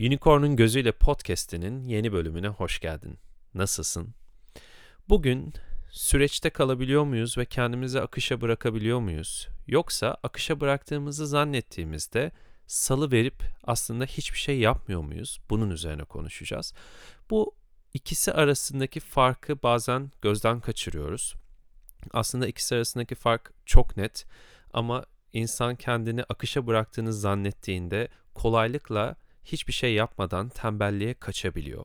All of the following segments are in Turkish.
Unicorn'un Gözüyle Podcast'inin yeni bölümüne hoş geldin. Nasılsın? Bugün süreçte kalabiliyor muyuz ve kendimizi akışa bırakabiliyor muyuz? Yoksa akışa bıraktığımızı zannettiğimizde salı verip aslında hiçbir şey yapmıyor muyuz? Bunun üzerine konuşacağız. Bu ikisi arasındaki farkı bazen gözden kaçırıyoruz. Aslında ikisi arasındaki fark çok net ama insan kendini akışa bıraktığını zannettiğinde kolaylıkla hiçbir şey yapmadan tembelliğe kaçabiliyor.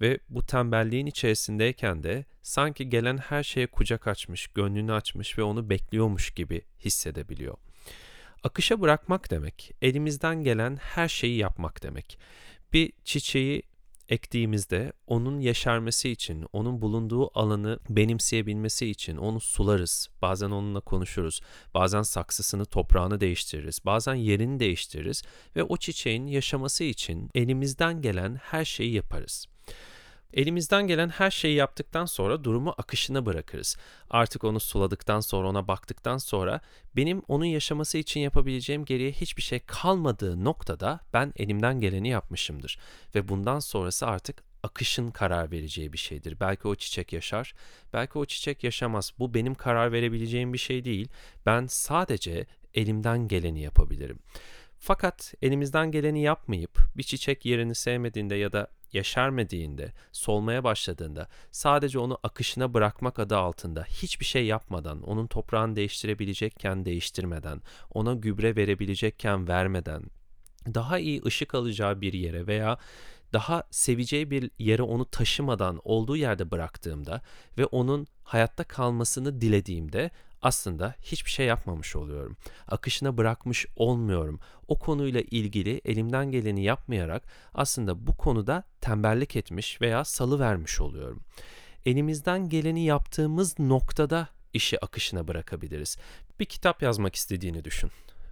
Ve bu tembelliğin içerisindeyken de sanki gelen her şeye kucak açmış, gönlünü açmış ve onu bekliyormuş gibi hissedebiliyor. Akışa bırakmak demek, elimizden gelen her şeyi yapmak demek. Bir çiçeği ektiğimizde onun yeşermesi için, onun bulunduğu alanı benimseyebilmesi için onu sularız. Bazen onunla konuşuruz. Bazen saksısını, toprağını değiştiririz. Bazen yerini değiştiririz ve o çiçeğin yaşaması için elimizden gelen her şeyi yaparız. Elimizden gelen her şeyi yaptıktan sonra durumu akışına bırakırız. Artık onu suladıktan sonra, ona baktıktan sonra benim onun yaşaması için yapabileceğim geriye hiçbir şey kalmadığı noktada ben elimden geleni yapmışımdır. Ve bundan sonrası artık akışın karar vereceği bir şeydir. Belki o çiçek yaşar, belki o çiçek yaşamaz. Bu benim karar verebileceğim bir şey değil. Ben sadece elimden geleni yapabilirim. Fakat elimizden geleni yapmayıp bir çiçek yerini sevmediğinde ya da yeşermediğinde, solmaya başladığında sadece onu akışına bırakmak adı altında hiçbir şey yapmadan, onun toprağını değiştirebilecekken değiştirmeden, ona gübre verebilecekken vermeden, daha iyi ışık alacağı bir yere veya daha seveceği bir yere onu taşımadan olduğu yerde bıraktığımda ve onun hayatta kalmasını dilediğimde aslında hiçbir şey yapmamış oluyorum. Akışına bırakmış olmuyorum. O konuyla ilgili elimden geleni yapmayarak aslında bu konuda tembellik etmiş veya salı vermiş oluyorum. Elimizden geleni yaptığımız noktada işi akışına bırakabiliriz. Bir kitap yazmak istediğini düşün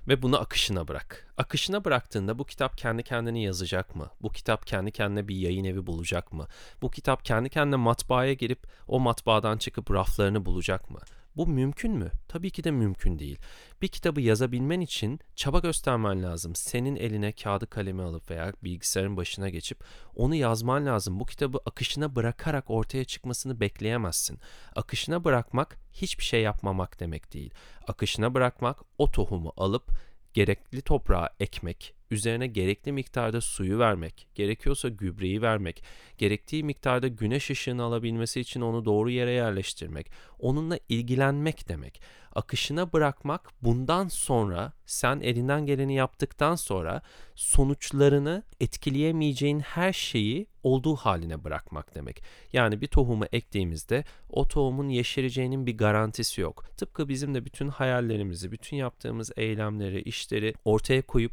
ve bunu akışına bırak. Akışına bıraktığında bu kitap kendi kendini yazacak mı? Bu kitap kendi kendine bir yayın evi bulacak mı? Bu kitap kendi kendine matbaaya girip o matbaadan çıkıp raflarını bulacak mı? Bu mümkün mü? Tabii ki de mümkün değil. Bir kitabı yazabilmen için çaba göstermen lazım. Senin eline kağıdı kalemi alıp veya bilgisayarın başına geçip onu yazman lazım. Bu kitabı akışına bırakarak ortaya çıkmasını bekleyemezsin. Akışına bırakmak hiçbir şey yapmamak demek değil. Akışına bırakmak o tohumu alıp gerekli toprağa ekmek, üzerine gerekli miktarda suyu vermek, gerekiyorsa gübreyi vermek, gerektiği miktarda güneş ışığını alabilmesi için onu doğru yere yerleştirmek, onunla ilgilenmek demek akışına bırakmak bundan sonra sen elinden geleni yaptıktan sonra sonuçlarını etkileyemeyeceğin her şeyi olduğu haline bırakmak demek. Yani bir tohumu ektiğimizde o tohumun yeşereceğinin bir garantisi yok. Tıpkı bizim de bütün hayallerimizi, bütün yaptığımız eylemleri, işleri ortaya koyup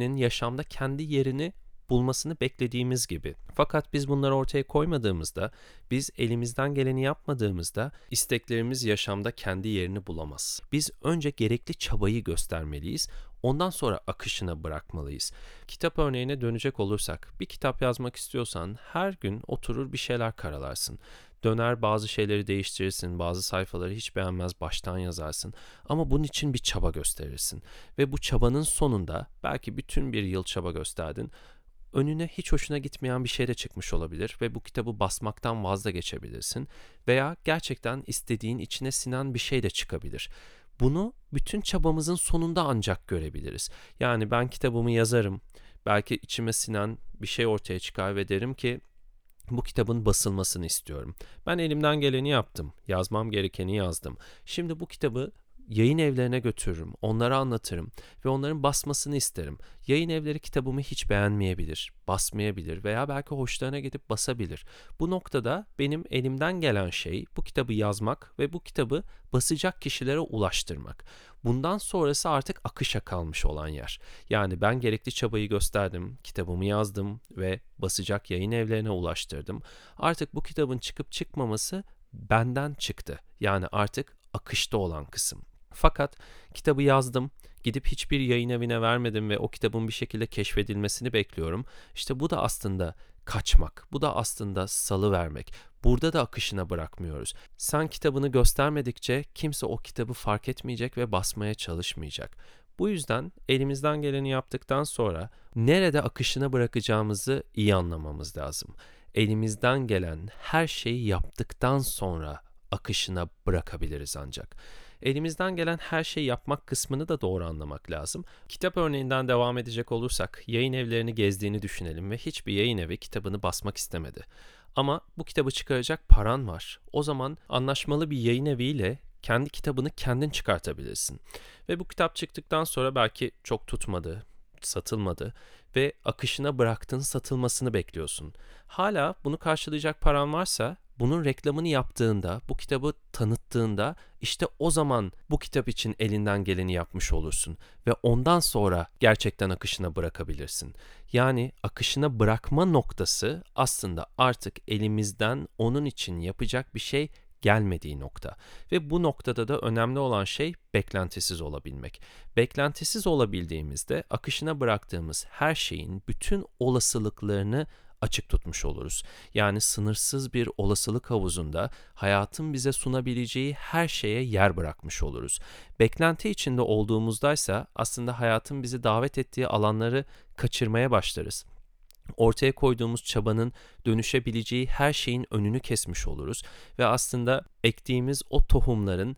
hepsinin yaşamda kendi yerini bulmasını beklediğimiz gibi. Fakat biz bunları ortaya koymadığımızda, biz elimizden geleni yapmadığımızda isteklerimiz yaşamda kendi yerini bulamaz. Biz önce gerekli çabayı göstermeliyiz. Ondan sonra akışına bırakmalıyız. Kitap örneğine dönecek olursak, bir kitap yazmak istiyorsan her gün oturur bir şeyler karalarsın döner bazı şeyleri değiştirirsin, bazı sayfaları hiç beğenmez baştan yazarsın ama bunun için bir çaba gösterirsin ve bu çabanın sonunda belki bütün bir yıl çaba gösterdin önüne hiç hoşuna gitmeyen bir şey de çıkmış olabilir ve bu kitabı basmaktan vazgeçebilirsin veya gerçekten istediğin içine sinen bir şey de çıkabilir. Bunu bütün çabamızın sonunda ancak görebiliriz. Yani ben kitabımı yazarım. Belki içime sinen bir şey ortaya çıkar ve derim ki bu kitabın basılmasını istiyorum. Ben elimden geleni yaptım. Yazmam gerekeni yazdım. Şimdi bu kitabı yayın evlerine götürürüm, onlara anlatırım ve onların basmasını isterim. Yayın evleri kitabımı hiç beğenmeyebilir, basmayabilir veya belki hoşlarına gidip basabilir. Bu noktada benim elimden gelen şey bu kitabı yazmak ve bu kitabı basacak kişilere ulaştırmak. Bundan sonrası artık akışa kalmış olan yer. Yani ben gerekli çabayı gösterdim, kitabımı yazdım ve basacak yayın evlerine ulaştırdım. Artık bu kitabın çıkıp çıkmaması benden çıktı. Yani artık akışta olan kısım. Fakat kitabı yazdım, gidip hiçbir yayın evine vermedim ve o kitabın bir şekilde keşfedilmesini bekliyorum. İşte bu da aslında kaçmak. Bu da aslında salı vermek. Burada da akışına bırakmıyoruz. Sen kitabını göstermedikçe kimse o kitabı fark etmeyecek ve basmaya çalışmayacak. Bu yüzden elimizden geleni yaptıktan sonra nerede akışına bırakacağımızı iyi anlamamız lazım. Elimizden gelen her şeyi yaptıktan sonra akışına bırakabiliriz ancak. Elimizden gelen her şeyi yapmak kısmını da doğru anlamak lazım. Kitap örneğinden devam edecek olursak yayın evlerini gezdiğini düşünelim ve hiçbir yayın evi kitabını basmak istemedi. Ama bu kitabı çıkaracak paran var. O zaman anlaşmalı bir yayın eviyle kendi kitabını kendin çıkartabilirsin. Ve bu kitap çıktıktan sonra belki çok tutmadı, satılmadı ve akışına bıraktığın satılmasını bekliyorsun. Hala bunu karşılayacak paran varsa bunun reklamını yaptığında, bu kitabı tanıttığında işte o zaman bu kitap için elinden geleni yapmış olursun ve ondan sonra gerçekten akışına bırakabilirsin. Yani akışına bırakma noktası aslında artık elimizden onun için yapacak bir şey gelmediği nokta. Ve bu noktada da önemli olan şey beklentisiz olabilmek. Beklentisiz olabildiğimizde akışına bıraktığımız her şeyin bütün olasılıklarını açık tutmuş oluruz. Yani sınırsız bir olasılık havuzunda hayatın bize sunabileceği her şeye yer bırakmış oluruz. Beklenti içinde olduğumuzdaysa aslında hayatın bizi davet ettiği alanları kaçırmaya başlarız ortaya koyduğumuz çabanın dönüşebileceği her şeyin önünü kesmiş oluruz ve aslında ektiğimiz o tohumların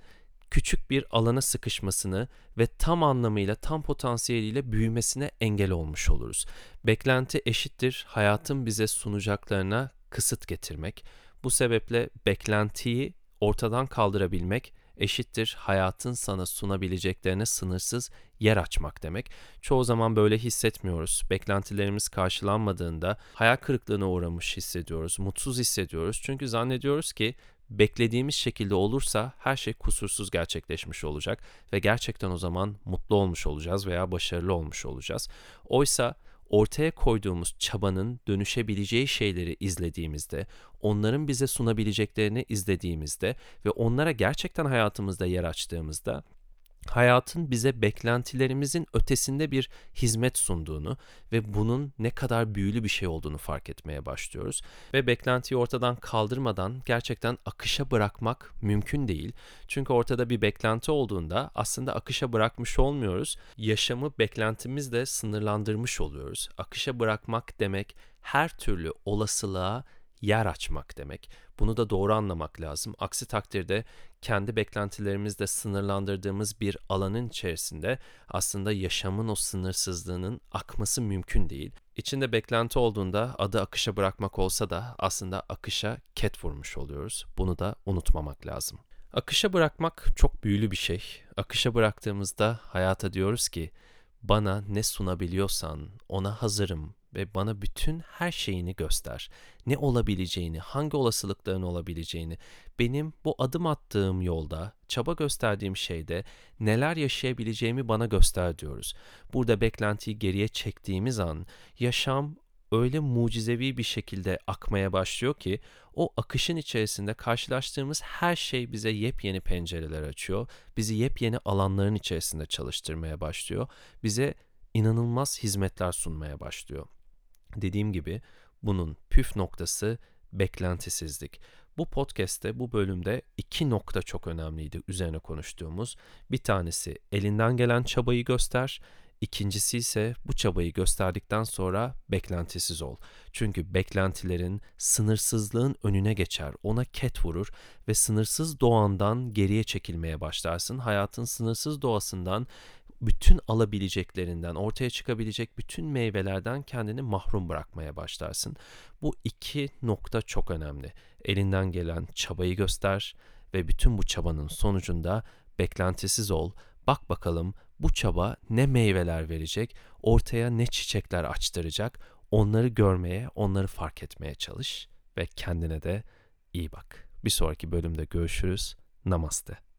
küçük bir alana sıkışmasını ve tam anlamıyla tam potansiyeliyle büyümesine engel olmuş oluruz. Beklenti eşittir hayatın bize sunacaklarına kısıt getirmek. Bu sebeple beklentiyi ortadan kaldırabilmek eşittir hayatın sana sunabileceklerine sınırsız yer açmak demek. Çoğu zaman böyle hissetmiyoruz. Beklentilerimiz karşılanmadığında hayal kırıklığına uğramış hissediyoruz, mutsuz hissediyoruz. Çünkü zannediyoruz ki beklediğimiz şekilde olursa her şey kusursuz gerçekleşmiş olacak ve gerçekten o zaman mutlu olmuş olacağız veya başarılı olmuş olacağız. Oysa ortaya koyduğumuz çabanın dönüşebileceği şeyleri izlediğimizde, onların bize sunabileceklerini izlediğimizde ve onlara gerçekten hayatımızda yer açtığımızda hayatın bize beklentilerimizin ötesinde bir hizmet sunduğunu ve bunun ne kadar büyülü bir şey olduğunu fark etmeye başlıyoruz. Ve beklentiyi ortadan kaldırmadan gerçekten akışa bırakmak mümkün değil. Çünkü ortada bir beklenti olduğunda aslında akışa bırakmış olmuyoruz. Yaşamı beklentimizle sınırlandırmış oluyoruz. Akışa bırakmak demek her türlü olasılığa yer açmak demek. Bunu da doğru anlamak lazım. Aksi takdirde kendi beklentilerimizle sınırlandırdığımız bir alanın içerisinde aslında yaşamın o sınırsızlığının akması mümkün değil. İçinde beklenti olduğunda adı akışa bırakmak olsa da aslında akışa ket vurmuş oluyoruz. Bunu da unutmamak lazım. Akışa bırakmak çok büyülü bir şey. Akışa bıraktığımızda hayata diyoruz ki bana ne sunabiliyorsan ona hazırım ve bana bütün her şeyini göster. Ne olabileceğini, hangi olasılıkların olabileceğini, benim bu adım attığım yolda, çaba gösterdiğim şeyde neler yaşayabileceğimi bana göster diyoruz. Burada beklentiyi geriye çektiğimiz an yaşam öyle mucizevi bir şekilde akmaya başlıyor ki o akışın içerisinde karşılaştığımız her şey bize yepyeni pencereler açıyor. Bizi yepyeni alanların içerisinde çalıştırmaya başlıyor. Bize inanılmaz hizmetler sunmaya başlıyor. Dediğim gibi bunun püf noktası beklentisizlik. Bu podcast'te bu bölümde iki nokta çok önemliydi üzerine konuştuğumuz. Bir tanesi elinden gelen çabayı göster. İkincisi ise bu çabayı gösterdikten sonra beklentisiz ol. Çünkü beklentilerin sınırsızlığın önüne geçer, ona ket vurur ve sınırsız doğandan geriye çekilmeye başlarsın. Hayatın sınırsız doğasından bütün alabileceklerinden, ortaya çıkabilecek bütün meyvelerden kendini mahrum bırakmaya başlarsın. Bu iki nokta çok önemli. Elinden gelen çabayı göster ve bütün bu çabanın sonucunda beklentisiz ol. Bak bakalım bu çaba ne meyveler verecek, ortaya ne çiçekler açtıracak. Onları görmeye, onları fark etmeye çalış ve kendine de iyi bak. Bir sonraki bölümde görüşürüz. Namaste.